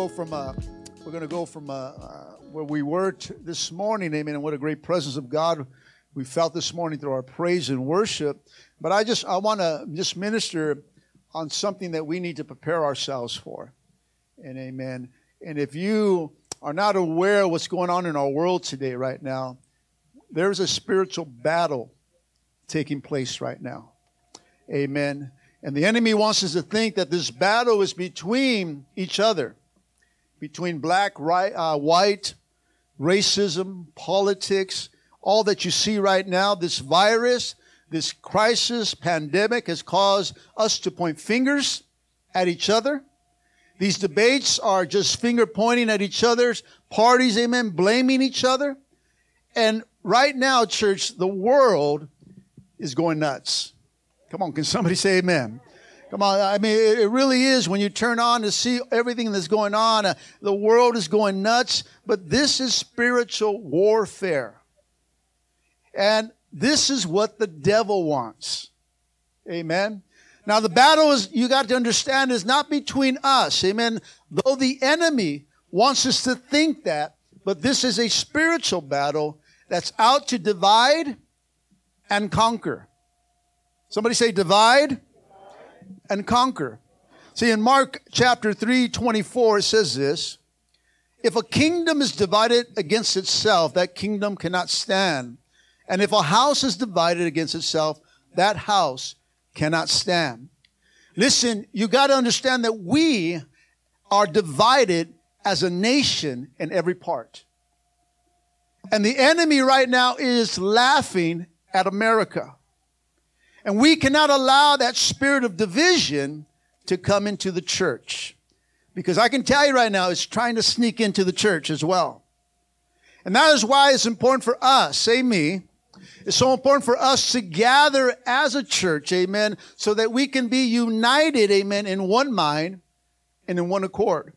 go from uh, we're going to go from uh, uh, where we were this morning, amen. And what a great presence of God we felt this morning through our praise and worship. But I just I want to just minister on something that we need to prepare ourselves for, and amen. And if you are not aware of what's going on in our world today, right now, there's a spiritual battle taking place right now. Amen. And the enemy wants us to think that this battle is between each other between black, right, uh, white, racism, politics, all that you see right now, this virus, this crisis, pandemic has caused us to point fingers at each other. These debates are just finger pointing at each other's parties, amen, blaming each other. And right now, church, the world is going nuts. Come on, can somebody say amen? Come on, I mean, it really is when you turn on to see everything that's going on. Uh, the world is going nuts, but this is spiritual warfare. And this is what the devil wants. Amen. Now, the battle is, you got to understand, is not between us. Amen. Though the enemy wants us to think that, but this is a spiritual battle that's out to divide and conquer. Somebody say divide and conquer. See, in Mark chapter 3, 24, it says this If a kingdom is divided against itself, that kingdom cannot stand. And if a house is divided against itself, that house cannot stand. Listen, you got to understand that we are divided as a nation in every part. And the enemy right now is laughing at America. And we cannot allow that spirit of division to come into the church. Because I can tell you right now, it's trying to sneak into the church as well. And that is why it's important for us, say me, it's so important for us to gather as a church, amen, so that we can be united, amen, in one mind and in one accord.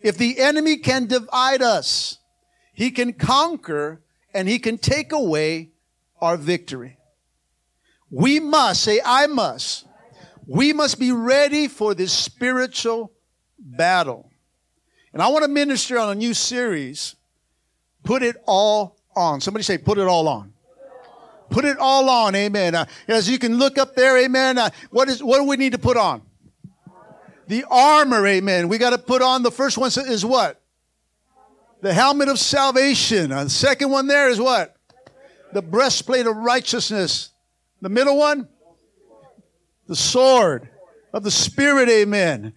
If the enemy can divide us, he can conquer and he can take away our victory. We must, say, I must. We must be ready for this spiritual battle. And I want to minister on a new series, Put It All On. Somebody say, Put It All On. Put it all on, amen. Uh, as you can look up there, amen. Uh, what is what do we need to put on? The armor, amen. We got to put on the first one is what? The helmet of salvation. Uh, the second one there is what? The breastplate of righteousness. The middle one? The sword of the Spirit, amen.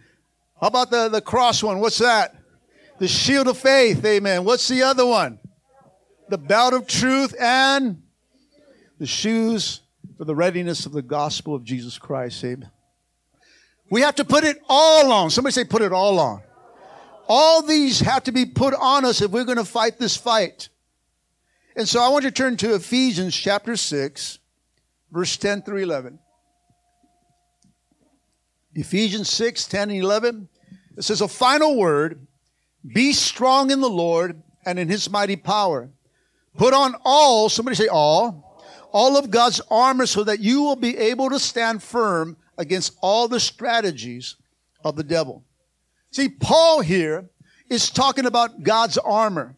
How about the, the cross one? What's that? The shield of faith, amen. What's the other one? The belt of truth and the shoes for the readiness of the gospel of Jesus Christ, amen. We have to put it all on. Somebody say, put it all on. All these have to be put on us if we're going to fight this fight. And so I want you to turn to Ephesians chapter 6 verse 10 through 11. Ephesians 6, 10 and 11. It says, A final word be strong in the Lord and in his mighty power. Put on all, somebody say all, all of God's armor so that you will be able to stand firm against all the strategies of the devil. See, Paul here is talking about God's armor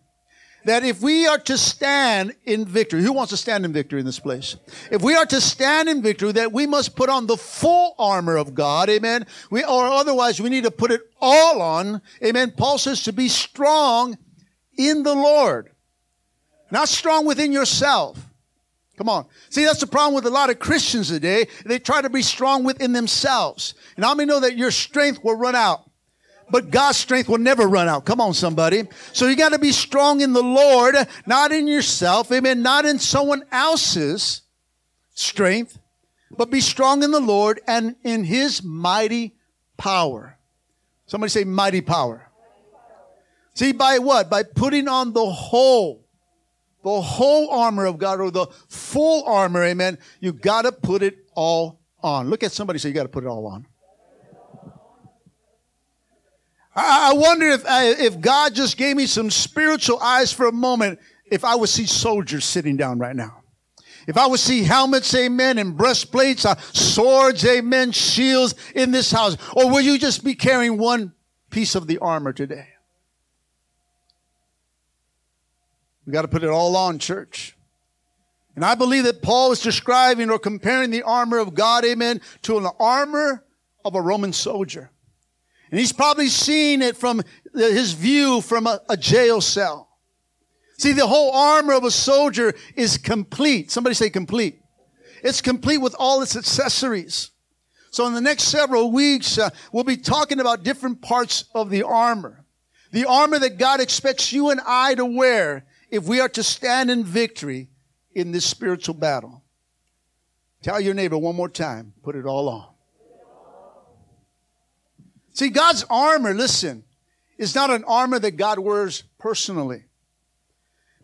that if we are to stand in victory, who wants to stand in victory in this place? If we are to stand in victory, that we must put on the full armor of God, amen. We, or otherwise we need to put it all on, amen. Paul says to be strong in the Lord, not strong within yourself. Come on. See, that's the problem with a lot of Christians today. They try to be strong within themselves. And how many know that your strength will run out? But God's strength will never run out. Come on, somebody. So you got to be strong in the Lord, not in yourself. Amen. Not in someone else's strength, but be strong in the Lord and in his mighty power. Somebody say mighty power. See, by what? By putting on the whole, the whole armor of God or the full armor, amen. You gotta put it all on. Look at somebody say you gotta put it all on. I, wonder if, if God just gave me some spiritual eyes for a moment, if I would see soldiers sitting down right now. If I would see helmets, amen, and breastplates, uh, swords, amen, shields in this house, or will you just be carrying one piece of the armor today? We got to put it all on, church. And I believe that Paul is describing or comparing the armor of God, amen, to an armor of a Roman soldier. And he's probably seen it from his view from a, a jail cell. See, the whole armor of a soldier is complete. Somebody say complete. It's complete with all its accessories. So in the next several weeks, uh, we'll be talking about different parts of the armor. The armor that God expects you and I to wear if we are to stand in victory in this spiritual battle. Tell your neighbor one more time, put it all on. See, God's armor, listen, is not an armor that God wears personally.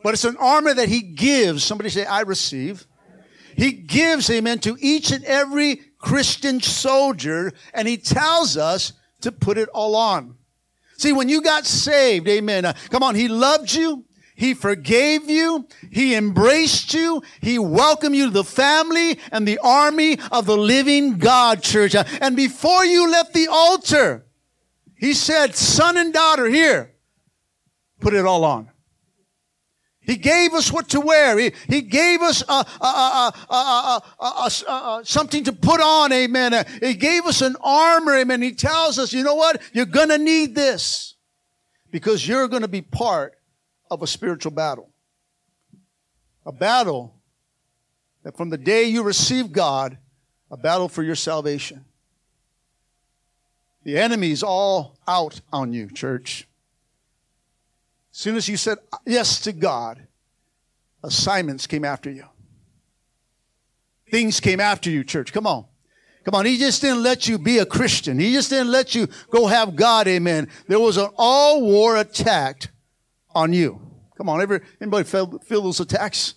But it's an armor that he gives. Somebody say, I receive. He gives, amen, to each and every Christian soldier, and he tells us to put it all on. See, when you got saved, amen, uh, come on, he loved you. He forgave you. He embraced you. He welcomed you to the family and the army of the living God, church. And before you left the altar, he said, son and daughter, here, put it all on. He gave us what to wear. He, he gave us something to put on, amen. He gave us an armor, amen. He tells us, you know what? You're going to need this because you're going to be part of a spiritual battle. A battle that from the day you receive God, a battle for your salvation. The enemy's all out on you, church. As soon as you said yes to God, assignments came after you. Things came after you, church. Come on. Come on. He just didn't let you be a Christian. He just didn't let you go have God. Amen. There was an all war attack on you. Come on. Ever, anybody feel, feel those attacks?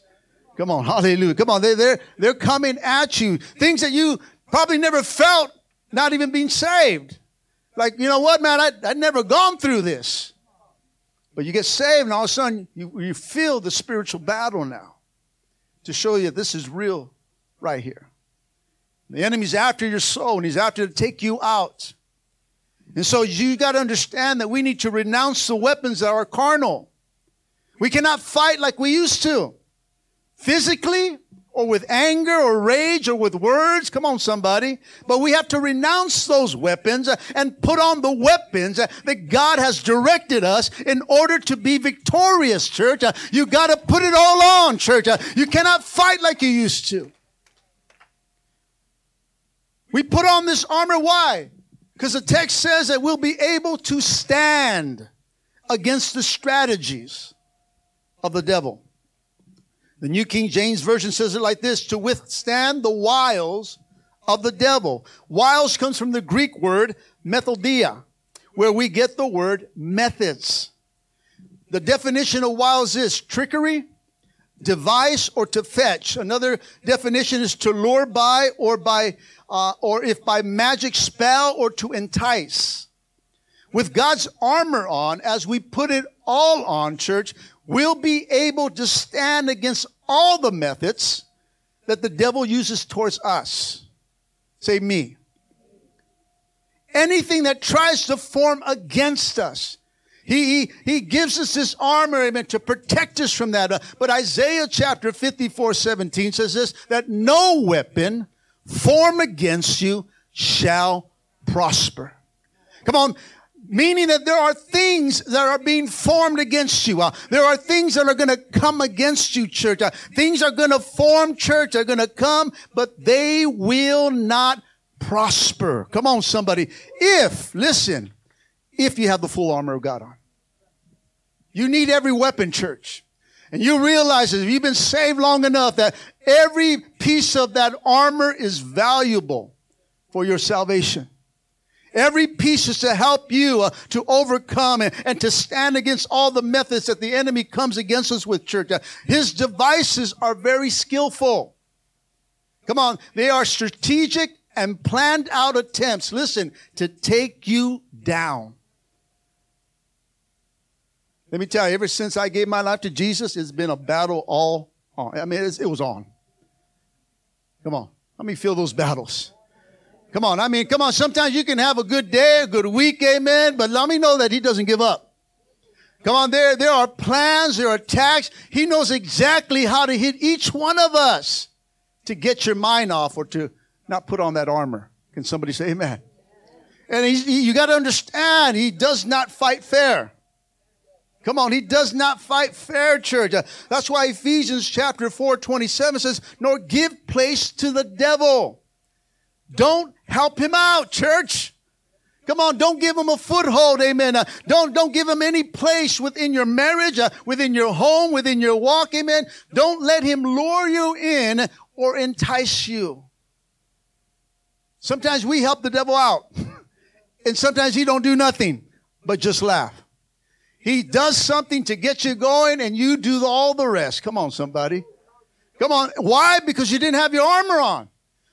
Come on. Hallelujah. Come on. They, they're, they're coming at you. Things that you probably never felt, not even being saved. Like, you know what, man? I, I'd never gone through this. But you get saved, and all of a sudden you, you feel the spiritual battle now to show you this is real right here. The enemy's after your soul, and he's after to take you out. And so you got to understand that we need to renounce the weapons that are carnal. We cannot fight like we used to. Physically, or with anger or rage or with words. Come on, somebody. But we have to renounce those weapons and put on the weapons that God has directed us in order to be victorious, church. You gotta put it all on, church. You cannot fight like you used to. We put on this armor. Why? Because the text says that we'll be able to stand against the strategies of the devil. The New King James Version says it like this, to withstand the wiles of the devil. Wiles comes from the Greek word methodia, where we get the word methods. The definition of wiles is trickery, device, or to fetch. Another definition is to lure by or by, uh, or if by magic spell or to entice. With God's armor on, as we put it all on, church, we'll be able to stand against all the methods that the devil uses towards us. Say me. Anything that tries to form against us. He, he, gives us this armor, amen, to protect us from that. Uh, but Isaiah chapter 54, 17 says this, that no weapon formed against you shall prosper. Come on. Meaning that there are things that are being formed against you. Uh, there are things that are going to come against you, church. Uh, things are going to form, church. They're going to come, but they will not prosper. Come on, somebody. If, listen, if you have the full armor of God on. You need every weapon, church. And you realize that if you've been saved long enough that every piece of that armor is valuable for your salvation. Every piece is to help you uh, to overcome and, and, to stand against all the methods that the enemy comes against us with, church. Uh, his devices are very skillful. Come on. They are strategic and planned out attempts, listen, to take you down. Let me tell you, ever since I gave my life to Jesus, it's been a battle all on. I mean, it was on. Come on. Let me feel those battles. Come on. I mean, come on. Sometimes you can have a good day, a good week, amen, but let me know that he doesn't give up. Come on, there, there are plans, there are attacks. He knows exactly how to hit each one of us to get your mind off or to not put on that armor. Can somebody say amen? And he, you got to understand, he does not fight fair. Come on, he does not fight fair, church. Uh, that's why Ephesians chapter 4, 27 says, nor give place to the devil. Don't help him out, church. Come on, don't give him a foothold, amen. Uh, don't, don't give him any place within your marriage, uh, within your home, within your walk, amen. Don't let him lure you in or entice you. Sometimes we help the devil out. and sometimes he don't do nothing but just laugh. He does something to get you going and you do all the rest. Come on, somebody. Come on. Why? Because you didn't have your armor on.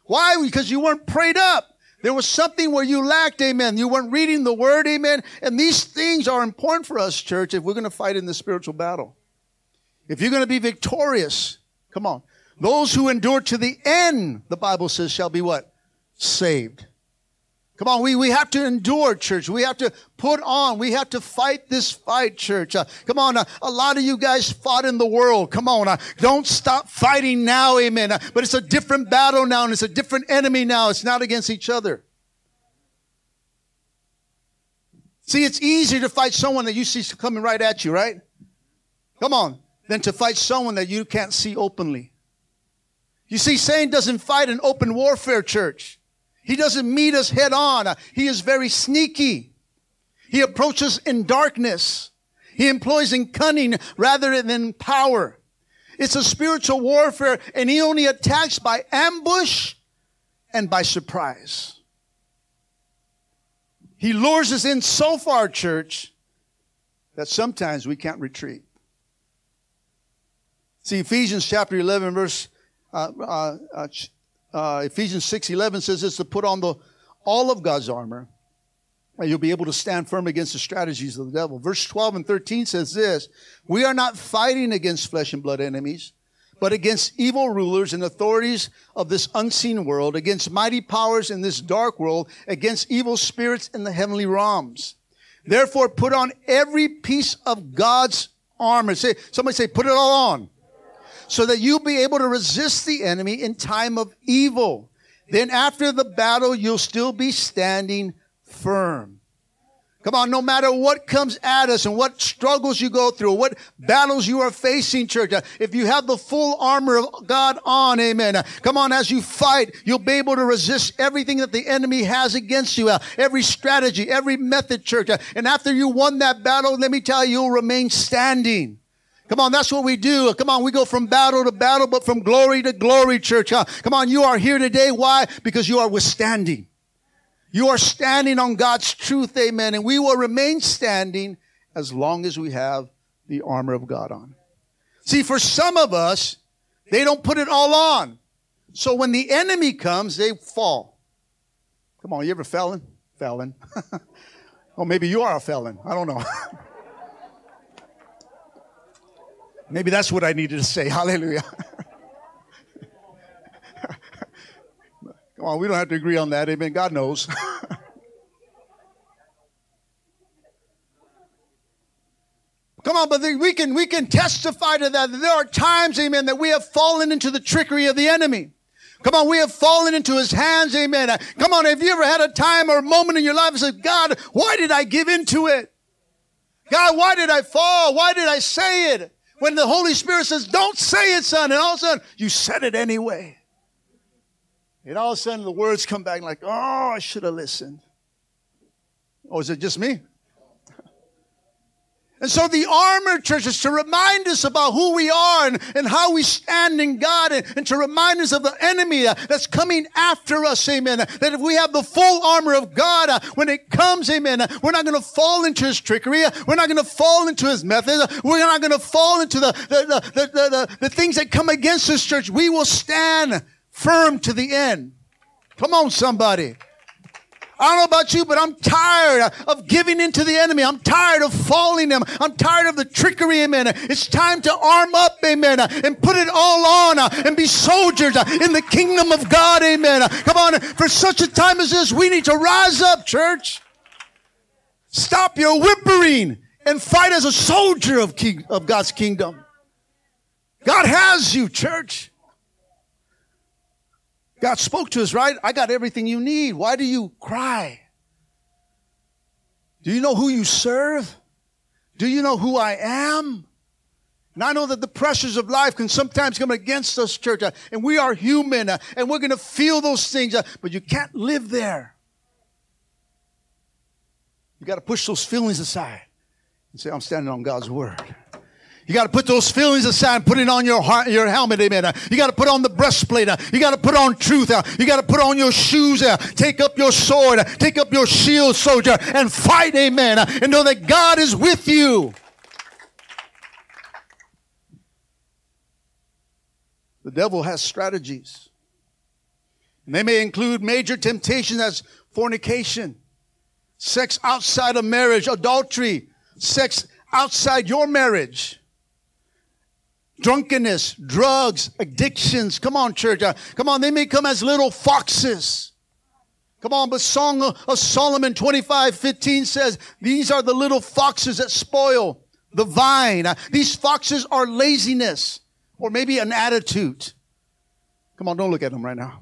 Why? Because you weren't prayed up. There was something where you lacked, amen. You weren't reading the word, amen. And these things are important for us, church, if we're going to fight in the spiritual battle. If you're going to be victorious, come on. Those who endure to the end, the Bible says, shall be what? Saved. Come on, we, we have to endure, church. We have to put on. We have to fight this fight, church. Uh, come on, uh, a lot of you guys fought in the world. Come on, uh, don't stop fighting now, amen. Uh, but it's a different battle now, and it's a different enemy now. It's not against each other. See, it's easier to fight someone that you see coming right at you, right? Come on, than to fight someone that you can't see openly. You see, Satan doesn't fight an open warfare, church. He doesn't meet us head on. He is very sneaky. He approaches in darkness. He employs in cunning rather than power. It's a spiritual warfare and he only attacks by ambush and by surprise. He lures us in so far, church, that sometimes we can't retreat. See, Ephesians chapter 11, verse uh, uh, uh, uh, Ephesians 6 11 says this to put on the all of God's armor. And you'll be able to stand firm against the strategies of the devil. Verse 12 and 13 says this We are not fighting against flesh and blood enemies, but against evil rulers and authorities of this unseen world, against mighty powers in this dark world, against evil spirits in the heavenly realms. Therefore, put on every piece of God's armor. Say, somebody say, put it all on so that you'll be able to resist the enemy in time of evil. Then after the battle, you'll still be standing firm. Come on, no matter what comes at us and what struggles you go through, what battles you are facing, church, if you have the full armor of God on, amen. Come on, as you fight, you'll be able to resist everything that the enemy has against you, every strategy, every method, church. And after you won that battle, let me tell you, you'll remain standing. Come on, that's what we do. Come on, we go from battle to battle, but from glory to glory, church. Huh? Come on, you are here today. Why? Because you are withstanding. You are standing on God's truth, amen. And we will remain standing as long as we have the armor of God on. See, for some of us, they don't put it all on. So when the enemy comes, they fall. Come on, you ever felon? Felon. or oh, maybe you are a felon. I don't know. Maybe that's what I needed to say. Hallelujah. Come on, we don't have to agree on that. Amen. God knows. Come on, but we can we can testify to that. There are times, amen, that we have fallen into the trickery of the enemy. Come on, we have fallen into his hands, amen. Come on, have you ever had a time or a moment in your life and said, God, why did I give into it? God, why did I fall? Why did I say it? When the Holy Spirit says, Don't say it, son, and all of a sudden you said it anyway. And all of a sudden the words come back like, Oh, I should have listened. Or is it just me? And so the armor, church, is to remind us about who we are and, and how we stand in God and, and to remind us of the enemy uh, that's coming after us, amen. That if we have the full armor of God, uh, when it comes, amen, uh, we're not going to fall into his trickery. Uh, we're not going to fall into his methods. Uh, we're not going to fall into the, the, the, the, the, the things that come against this church. We will stand firm to the end. Come on, somebody. I don't know about you, but I'm tired of giving in to the enemy. I'm tired of falling him. I'm tired of the trickery, amen. It's time to arm up, amen, and put it all on and be soldiers in the kingdom of God, amen. Come on, for such a time as this, we need to rise up, church. Stop your whimpering and fight as a soldier of, king, of God's kingdom. God has you, church. God spoke to us, right? I got everything you need. Why do you cry? Do you know who you serve? Do you know who I am? And I know that the pressures of life can sometimes come against us, church, uh, and we are human, uh, and we're going to feel those things, uh, but you can't live there. You got to push those feelings aside and say, I'm standing on God's word. You got to put those feelings aside, and put it on your heart, your helmet, amen. You got to put on the breastplate. Uh, you got to put on truth. Uh, you got to put on your shoes. Uh, take up your sword. Take up your shield, soldier, and fight, amen. And know that God is with you. The devil has strategies. And they may include major temptations as fornication, sex outside of marriage, adultery, sex outside your marriage drunkenness, drugs, addictions. Come on, church. Uh, come on, they may come as little foxes. Come on, but Song of Solomon 25, 15 says, these are the little foxes that spoil the vine. Uh, these foxes are laziness or maybe an attitude. Come on, don't look at them right now.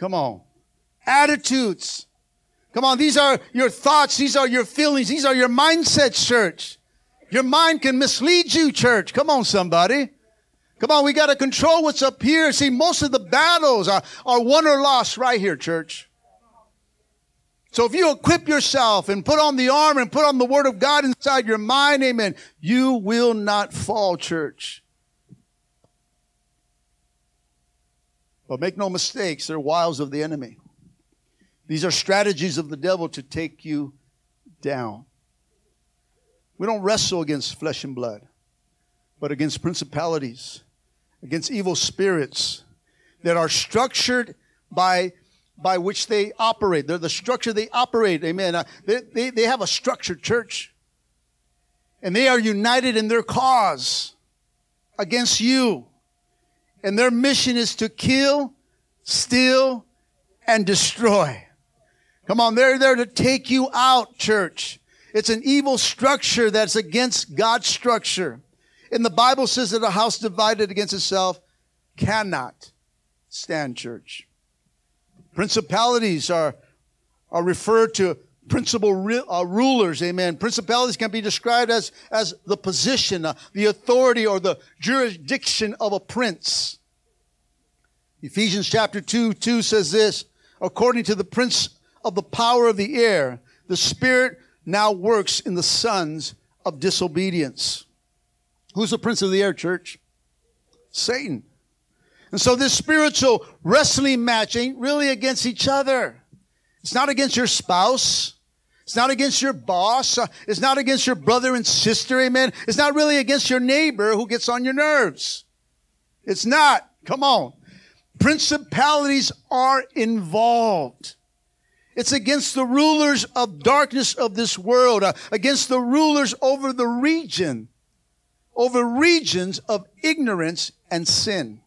Come on. Attitudes. Come on, these are your thoughts, these are your feelings, these are your mindsets, church. Your mind can mislead you, church. Come on, somebody. Come on, we got to control what's up here. See, most of the battles are, are won or lost right here, church. So if you equip yourself and put on the armor and put on the word of God inside your mind, amen, you will not fall, church. But make no mistakes, they're wiles of the enemy. These are strategies of the devil to take you down. We don't wrestle against flesh and blood, but against principalities, against evil spirits that are structured by by which they operate. They're the structure they operate. Amen. Uh, they, they, they have a structured church. And they are united in their cause against you. And their mission is to kill, steal, and destroy. Come on, they're there to take you out, church. It's an evil structure that's against God's structure. And the Bible says that a house divided against itself cannot stand, church. Principalities are, are referred to principal re- uh, rulers, amen. Principalities can be described as, as the position, uh, the authority, or the jurisdiction of a prince. Ephesians chapter 2, 2 says this, according to the prince of the power of the air, the spirit now works in the sons of disobedience. Who's the prince of the air, church? Satan. And so this spiritual wrestling match ain't really against each other. It's not against your spouse. It's not against your boss. It's not against your brother and sister. Amen. It's not really against your neighbor who gets on your nerves. It's not. Come on. Principalities are involved. It's against the rulers of darkness of this world, uh, against the rulers over the region, over regions of ignorance and sin.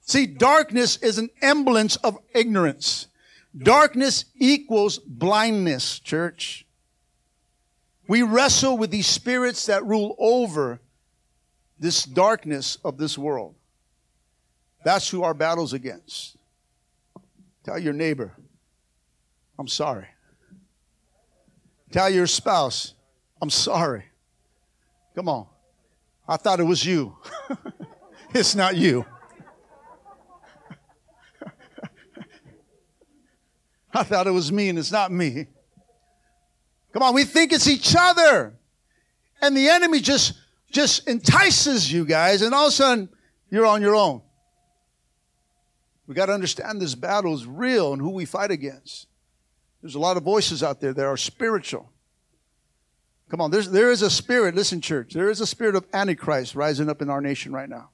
See, darkness is an emblem of ignorance. Darkness equals blindness, church. We wrestle with these spirits that rule over this darkness of this world. That's who our battle's against. Tell your neighbor, I'm sorry. Tell your spouse, I'm sorry. Come on. I thought it was you. it's not you. I thought it was me and it's not me. Come on, we think it's each other. And the enemy just, just entices you guys, and all of a sudden, you're on your own. We got to understand this battle is real and who we fight against. There's a lot of voices out there that are spiritual. Come on, there's, there is a spirit, listen, church, there is a spirit of Antichrist rising up in our nation right now.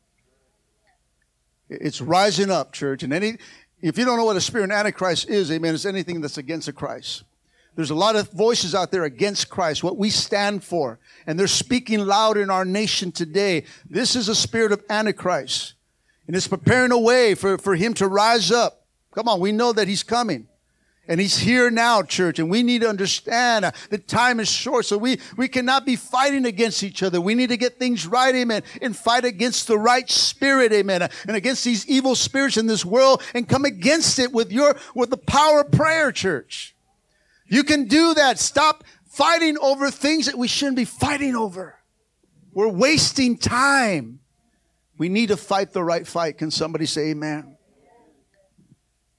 It's rising up, church. And any, if you don't know what a spirit of Antichrist is, amen, it's anything that's against the Christ. There's a lot of voices out there against Christ, what we stand for, and they're speaking loud in our nation today. This is a spirit of Antichrist, and it's preparing a way for, for him to rise up. Come on, we know that he's coming. And he's here now, church, and we need to understand uh, the time is short, so we, we cannot be fighting against each other. We need to get things right, amen, and fight against the right spirit, amen, uh, and against these evil spirits in this world and come against it with your, with the power of prayer, church. You can do that. Stop fighting over things that we shouldn't be fighting over. We're wasting time. We need to fight the right fight. Can somebody say amen?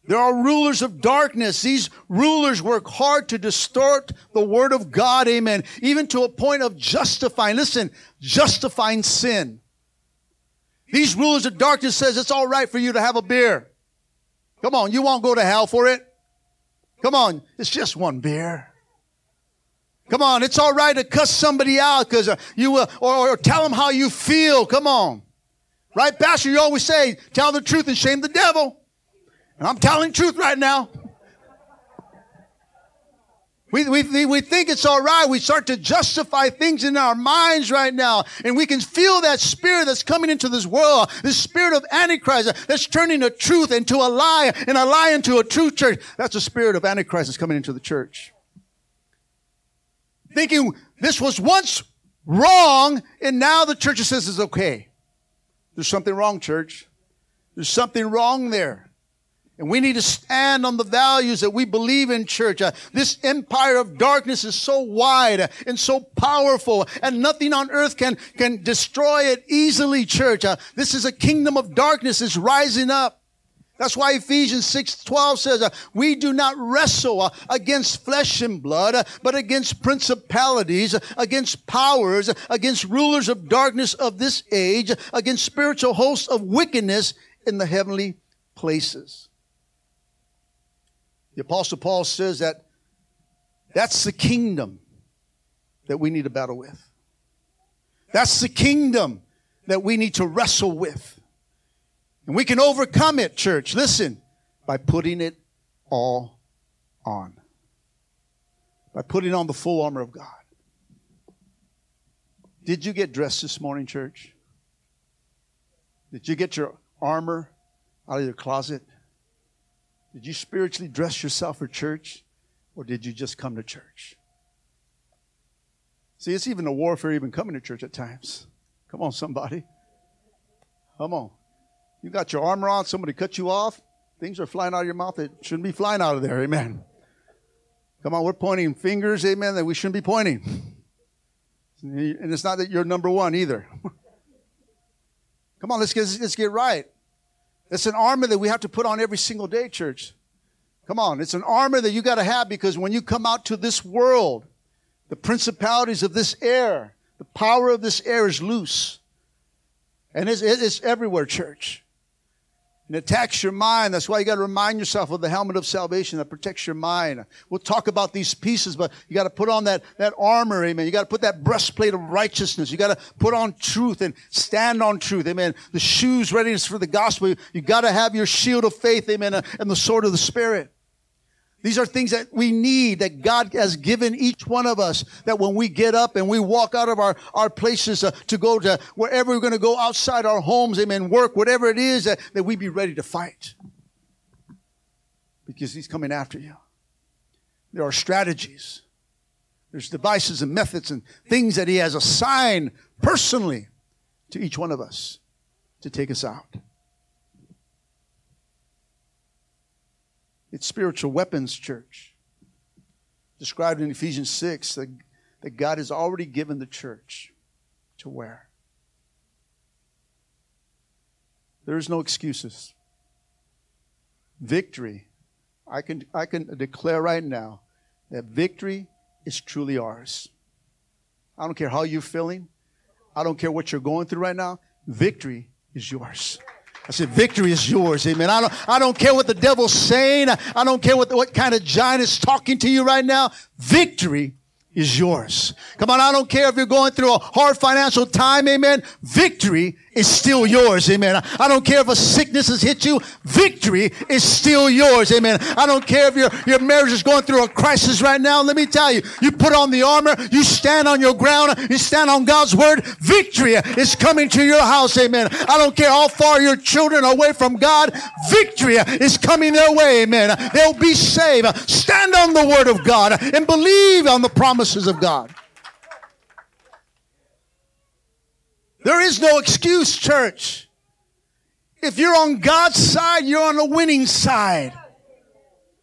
There are rulers of darkness. These rulers work hard to distort the word of God. Amen. Even to a point of justifying, listen, justifying sin. These rulers of darkness says it's all right for you to have a beer. Come on, you won't go to hell for it. Come on, it's just one beer. Come on, it's all right to cuss somebody out because uh, you will, or, or tell them how you feel. Come on. Right, Pastor? You always say, tell the truth and shame the devil. And I'm telling truth right now. We, we, we think it's all right. We start to justify things in our minds right now. And we can feel that spirit that's coming into this world, this spirit of Antichrist that's turning a truth into a lie and a lie into a true church. That's the spirit of Antichrist that's coming into the church. Thinking this was once wrong and now the church says it's okay. There's something wrong, church. There's something wrong there. And we need to stand on the values that we believe in church. Uh, this empire of darkness is so wide and so powerful and nothing on earth can, can destroy it easily, church. Uh, this is a kingdom of darkness is rising up. That's why Ephesians 6 12 says, uh, We do not wrestle uh, against flesh and blood, uh, but against principalities, uh, against powers, uh, against rulers of darkness of this age, against spiritual hosts of wickedness in the heavenly places. The Apostle Paul says that that's the kingdom that we need to battle with. That's the kingdom that we need to wrestle with. And we can overcome it, church, listen, by putting it all on. By putting on the full armor of God. Did you get dressed this morning, church? Did you get your armor out of your closet? Did you spiritually dress yourself for church or did you just come to church? See, it's even a warfare even coming to church at times. Come on, somebody. Come on. You got your armor on, somebody cut you off, things are flying out of your mouth that shouldn't be flying out of there. Amen. Come on, we're pointing fingers, amen, that we shouldn't be pointing. And it's not that you're number one either. Come on, let's get, let's get right. It's an armor that we have to put on every single day, church. Come on. It's an armor that you got to have because when you come out to this world, the principalities of this air, the power of this air is loose. And it's, it's everywhere, church. And it attacks your mind. That's why you got to remind yourself of the helmet of salvation that protects your mind. We'll talk about these pieces, but you got to put on that, that armor, amen. You got to put that breastplate of righteousness. You got to put on truth and stand on truth, amen. The shoes readiness for the gospel. You got to have your shield of faith, amen, and the sword of the spirit. These are things that we need, that God has given each one of us, that when we get up and we walk out of our, our places uh, to go to wherever we're going to go outside our homes, amen, work, whatever it is, that, that we be ready to fight. Because He's coming after you. There are strategies. There's devices and methods and things that He has assigned personally to each one of us to take us out. It's spiritual weapons, church. Described in Ephesians 6 that, that God has already given the church to wear. There is no excuses. Victory. I can, I can declare right now that victory is truly ours. I don't care how you're feeling. I don't care what you're going through right now. Victory is yours. I said, victory is yours. Amen. I don't, I don't care what the devil's saying. I, I don't care what, what kind of giant is talking to you right now. Victory is yours. Come on, I don't care if you're going through a hard financial time, amen. Victory is still yours, amen. I don't care if a sickness has hit you, victory is still yours, amen. I don't care if your, your marriage is going through a crisis right now. Let me tell you, you put on the armor, you stand on your ground, you stand on God's word, victory is coming to your house, amen. I don't care how far your children are away from God, victory is coming their way, amen. They'll be saved. Stand on the word of God and believe on the promises of God. There is no excuse, church. If you're on God's side, you're on the winning side.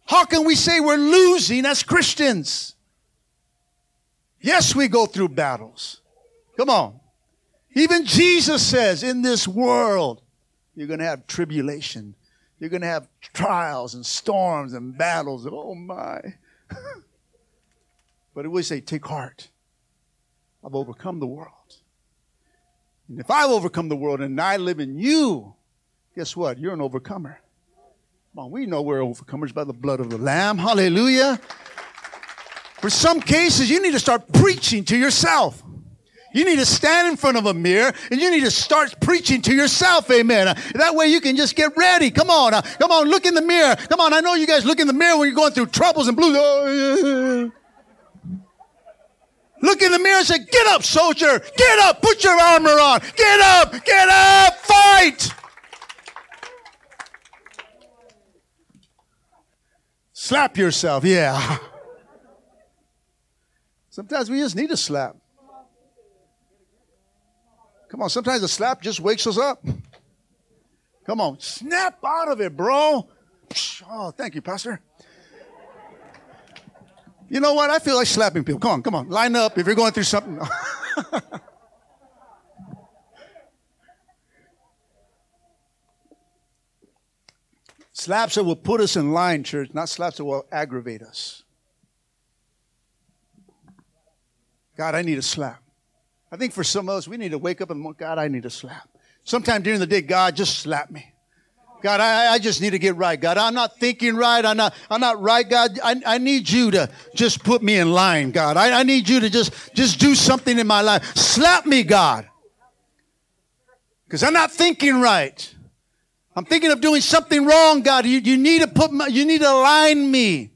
How can we say we're losing as Christians? Yes, we go through battles. Come on. Even Jesus says, in this world, you're going to have tribulation. You're going to have trials and storms and battles. Oh my. but it would say, take heart. I've overcome the world. And if I've overcome the world and I live in you, guess what? You're an overcomer. Come on, we know we're overcomers by the blood of the Lamb. Hallelujah. For some cases, you need to start preaching to yourself. You need to stand in front of a mirror and you need to start preaching to yourself. Amen. That way you can just get ready. Come on. Uh, come on. Look in the mirror. Come on. I know you guys look in the mirror when you're going through troubles and blues. Look in the mirror and say, Get up, soldier. Get up. Put your armor on. Get up. Get up. Fight. Slap yourself. Yeah. Sometimes we just need a slap. Come on, sometimes a slap just wakes us up. Come on, snap out of it, bro. Oh, thank you, Pastor. You know what? I feel like slapping people. Come on, come on. Line up if you're going through something. slaps that will put us in line, church, not slaps that will aggravate us. God, I need a slap. I think for some of us, we need to wake up and, God, I need a slap. Sometime during the day, God, just slap me. God, I, I just need to get right. God, I'm not thinking right. I'm not, I'm not right. God, I, I need you to just put me in line, God. I, I need you to just, just do something in my life. Slap me, God. Because I'm not thinking right. I'm thinking of doing something wrong, God. You, you need to put my, you need to align me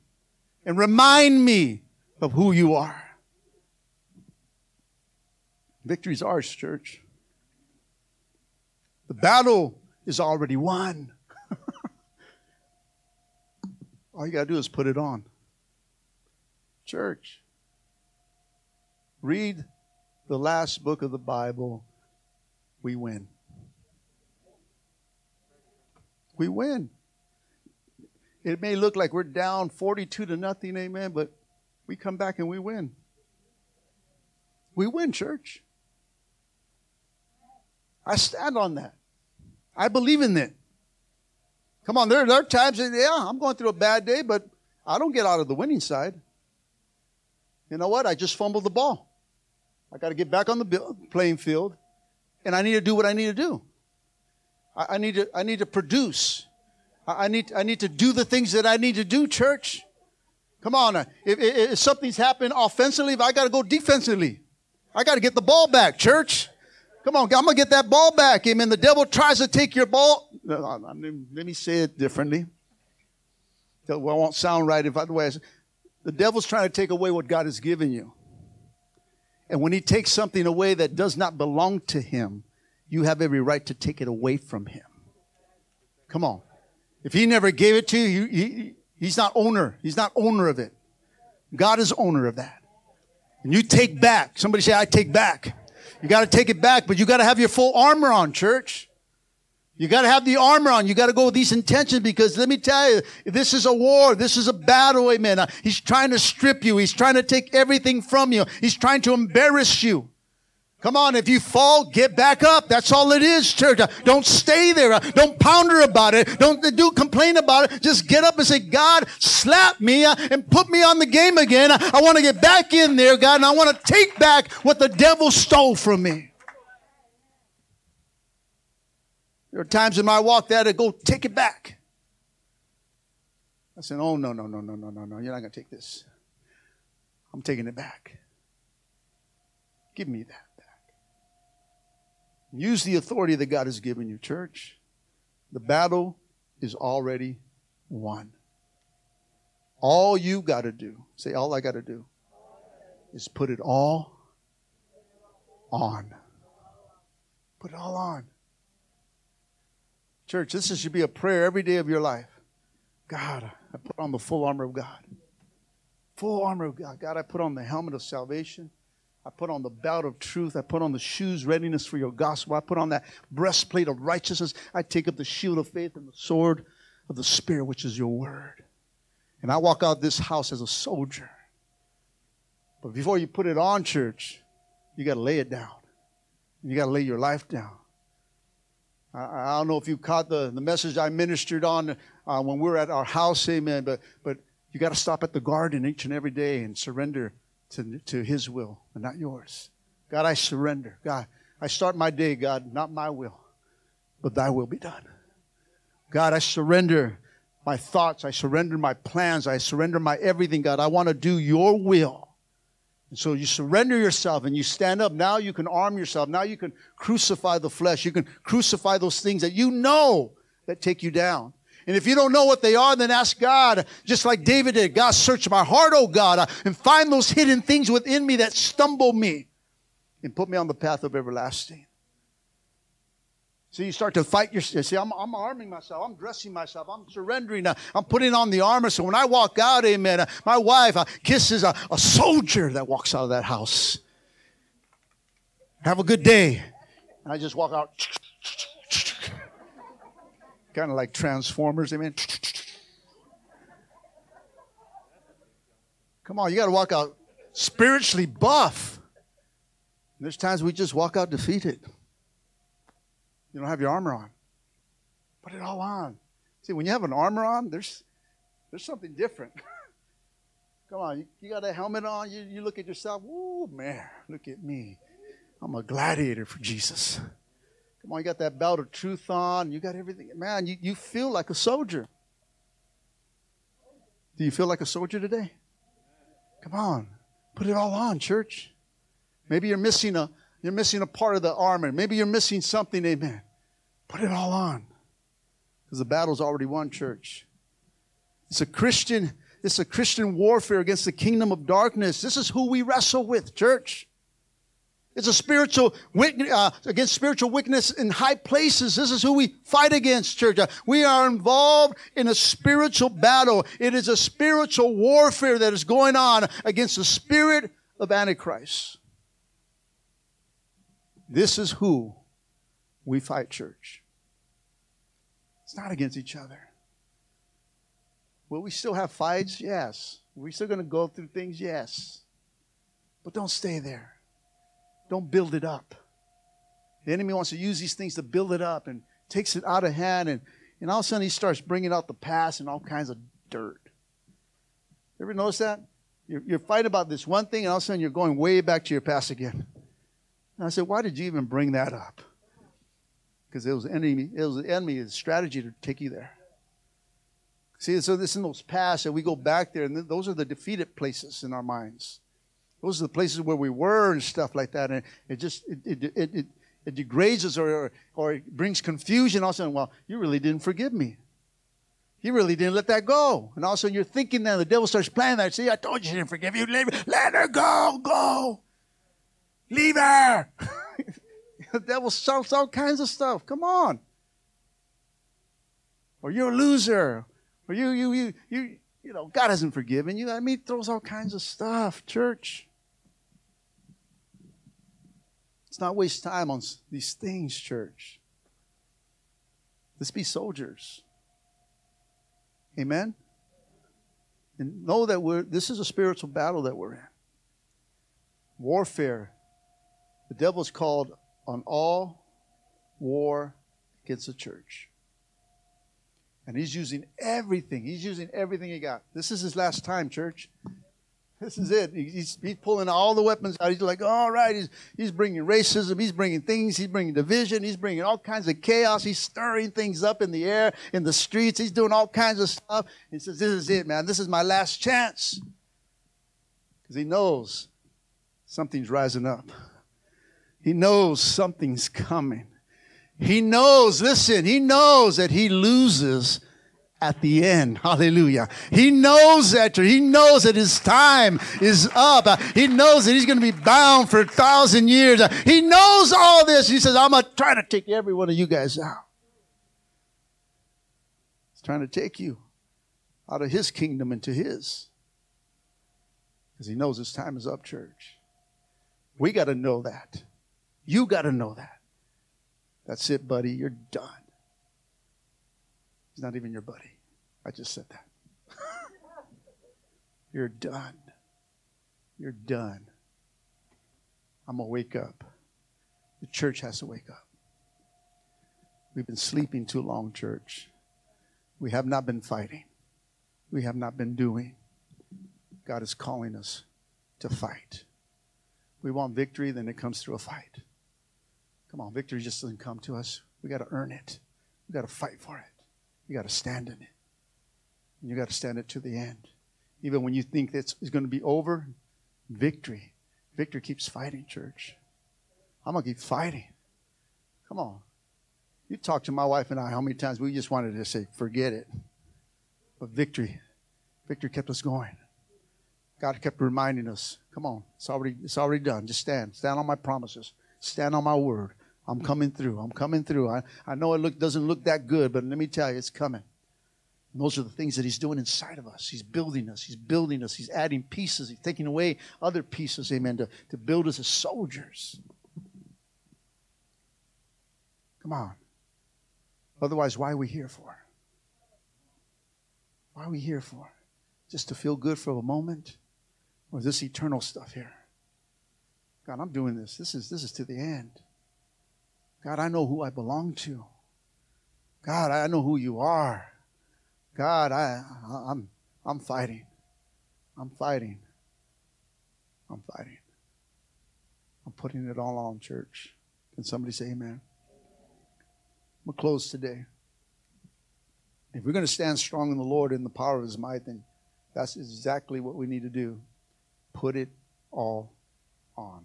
and remind me of who you are. Victory's ours, church. The battle is already won. All you got to do is put it on. Church, read the last book of the Bible. We win. We win. It may look like we're down 42 to nothing, amen, but we come back and we win. We win, church. I stand on that. I believe in it. Come on, there, there are times that, yeah, I'm going through a bad day, but I don't get out of the winning side. You know what? I just fumbled the ball. I got to get back on the playing field, and I need to do what I need to do. I, I need to, I need to produce. I, I, need, I need to do the things that I need to do, church. Come on. Uh, if, if, if something's happened offensively, I got to go defensively. I got to get the ball back, church. Come on, I'm going to get that ball back. Amen. The devil tries to take your ball. Let me say it differently. Well, it won't sound right if otherwise. The devil's trying to take away what God has given you. And when he takes something away that does not belong to him, you have every right to take it away from him. Come on. If he never gave it to you, he, he's not owner. He's not owner of it. God is owner of that. And you take back. Somebody say, I take back. You got to take it back, but you got to have your full armor on, church. You got to have the armor on. You got to go with these intentions because let me tell you, this is a war. This is a battle. Amen. Uh, he's trying to strip you. He's trying to take everything from you. He's trying to embarrass you. Come on, if you fall, get back up. That's all it is, church. Don't stay there. Don't ponder about it. Don't do complain about it. Just get up and say, God, slap me uh, and put me on the game again. I want to get back in there, God, and I want to take back what the devil stole from me. There are times in my walk that I go, take it back. I said, oh, no, no, no, no, no, no, no. You're not going to take this. I'm taking it back. Give me that. Back. Use the authority that God has given you, church. The battle is already won. All you got to do, say, all I got to do is put it all on. Put it all on. Church, this should be a prayer every day of your life. God, I put on the full armor of God. Full armor of God. God, I put on the helmet of salvation. I put on the belt of truth. I put on the shoes, readiness for your gospel. I put on that breastplate of righteousness. I take up the shield of faith and the sword of the Spirit, which is your word. And I walk out this house as a soldier. But before you put it on, church, you got to lay it down. You got to lay your life down. I, don't know if you caught the, the message I ministered on uh, when we were at our house, amen, but, but you got to stop at the garden each and every day and surrender to, to His will and not yours. God, I surrender. God, I start my day, God, not my will, but Thy will be done. God, I surrender my thoughts. I surrender my plans. I surrender my everything, God. I want to do your will. And so you surrender yourself and you stand up. Now you can arm yourself. Now you can crucify the flesh. You can crucify those things that you know that take you down. And if you don't know what they are, then ask God, just like David did. God, search my heart, oh God, and find those hidden things within me that stumble me and put me on the path of everlasting. So you start to fight yourself. See, I'm, I'm arming myself. I'm dressing myself. I'm surrendering. I'm putting on the armor. So when I walk out, amen, uh, my wife uh, kisses a, a soldier that walks out of that house. Have a good day. And I just walk out kind of like Transformers. Amen. Come on, you got to walk out spiritually buff. And there's times we just walk out defeated. You don't have your armor on. Put it all on. See, when you have an armor on, there's there's something different. Come on, you, you, got a helmet on, you, you look at yourself, oh man, look at me. I'm a gladiator for Jesus. Come on, you got that belt of truth on. You got everything. Man, you, you feel like a soldier. Do you feel like a soldier today? Come on. Put it all on, church. Maybe you're missing a you're missing a part of the armor. Maybe you're missing something, amen. Put it all on. Because the battle's already won, church. It's a Christian, it's a Christian warfare against the kingdom of darkness. This is who we wrestle with, church. It's a spiritual uh, against spiritual wickedness in high places. This is who we fight against, church. Uh, we are involved in a spiritual battle. It is a spiritual warfare that is going on against the spirit of Antichrist. This is who we fight, church. It's not against each other. Will we still have fights? Yes. Are we still going to go through things? Yes. But don't stay there. Don't build it up. The enemy wants to use these things to build it up and takes it out of hand, and, and all of a sudden he starts bringing out the past and all kinds of dirt. Ever notice that? You're, you're fighting about this one thing, and all of a sudden you're going way back to your past again. And I said, Why did you even bring that up? Because it was enemy, it was the enemy's strategy to take you there. See, so this in those past, and we go back there, and those are the defeated places in our minds. Those are the places where we were and stuff like that. And it just, it, it, it, it, it degrades us or, or it brings confusion. All of a sudden, well, you really didn't forgive me. You really didn't let that go. And all of a sudden, you're thinking that the devil starts playing that. See, I told you she didn't forgive you. Let her go. Go. Leave her. the devil shouts all kinds of stuff. Come on. Or you're a loser. Or you, you, you, you, you know, God hasn't forgiven you. I mean, he throws all kinds of stuff, church. Let's not waste time on these things, church. Let's be soldiers. Amen? And know that we're this is a spiritual battle that we're in. Warfare The devil's called on all war against the church. And he's using everything. He's using everything he got. This is his last time, church. This is it. He's, he's pulling all the weapons out. He's like, all right, he's, he's bringing racism. He's bringing things. He's bringing division. He's bringing all kinds of chaos. He's stirring things up in the air, in the streets. He's doing all kinds of stuff. He says, this is it, man. This is my last chance. Because he knows something's rising up. He knows something's coming. He knows, listen, he knows that he loses at the end. Hallelujah. He knows that. He knows that his time is up. He knows that he's going to be bound for a thousand years. He knows all this. He says, I'm going to try to take every one of you guys out. He's trying to take you out of his kingdom into his. Because he knows his time is up, church. We got to know that. You got to know that. That's it, buddy. You're done. He's not even your buddy. I just said that. You're done. You're done. I'm going to wake up. The church has to wake up. We've been sleeping too long, church. We have not been fighting. We have not been doing. God is calling us to fight. We want victory, then it comes through a fight. Come on, victory just doesn't come to us. We got to earn it. We got to fight for it. You got to stand in it. And you got to stand it to the end. Even when you think that it's going to be over, victory. Victory keeps fighting, church. I'm going to keep fighting. Come on. You talk to my wife and I how many times we just wanted to say, forget it. But victory, victory kept us going. God kept reminding us, come on, it's already, it's already done. Just stand. Stand on my promises. Stand on my word. I'm coming through. I'm coming through. I, I know it look, doesn't look that good, but let me tell you, it's coming. And those are the things that He's doing inside of us. He's building us. He's building us. He's adding pieces. He's taking away other pieces, amen, to, to build us as soldiers. Come on. Otherwise, why are we here for? Why are we here for? Just to feel good for a moment? Or this eternal stuff here? God, I'm doing this. This is this is to the end. God, I know who I belong to. God, I know who you are. God, I, I'm, I'm fighting. I'm fighting. I'm fighting. I'm putting it all on, church. Can somebody say amen? I'm going to close today. If we're going to stand strong in the Lord in the power of his might, then that's exactly what we need to do. Put it all on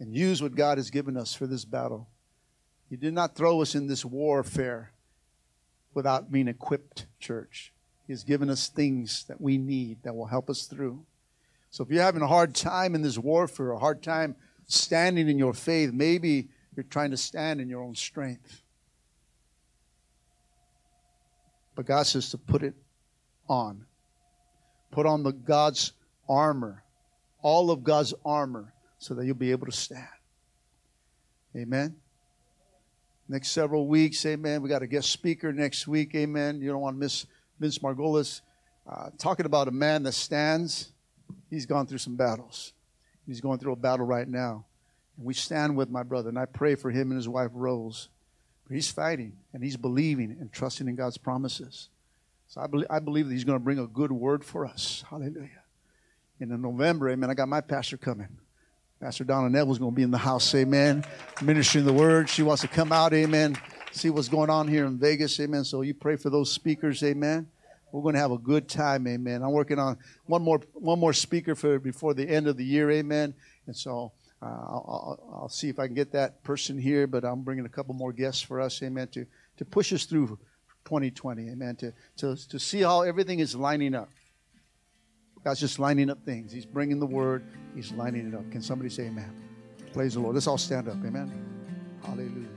and use what God has given us for this battle. He did not throw us in this warfare without being equipped, church. He has given us things that we need that will help us through. So if you're having a hard time in this warfare, a hard time standing in your faith, maybe you're trying to stand in your own strength. But God says to put it on. Put on the God's armor, all of God's armor so that you'll be able to stand. Amen. Next several weeks, amen. We got a guest speaker next week, amen. You don't want to miss Vince Margolis uh, talking about a man that stands. He's gone through some battles. He's going through a battle right now. And we stand with my brother, and I pray for him and his wife, Rose. But he's fighting, and he's believing and trusting in God's promises. So I, be- I believe that he's going to bring a good word for us. Hallelujah. And in November, amen, I got my pastor coming. Pastor Donna Neville's going to be in the house, amen, ministering the word. She wants to come out, amen, see what's going on here in Vegas, amen. So you pray for those speakers, amen. We're going to have a good time, amen. I'm working on one more one more speaker for before the end of the year, amen. And so uh, I'll, I'll, see if I can get that person here, but I'm bringing a couple more guests for us, amen, to, to push us through 2020, amen, to, to, to see how everything is lining up. God's just lining up things. He's bringing the word, He's lining it up. Can somebody say amen? Praise the Lord. Let's all stand up. Amen. Hallelujah.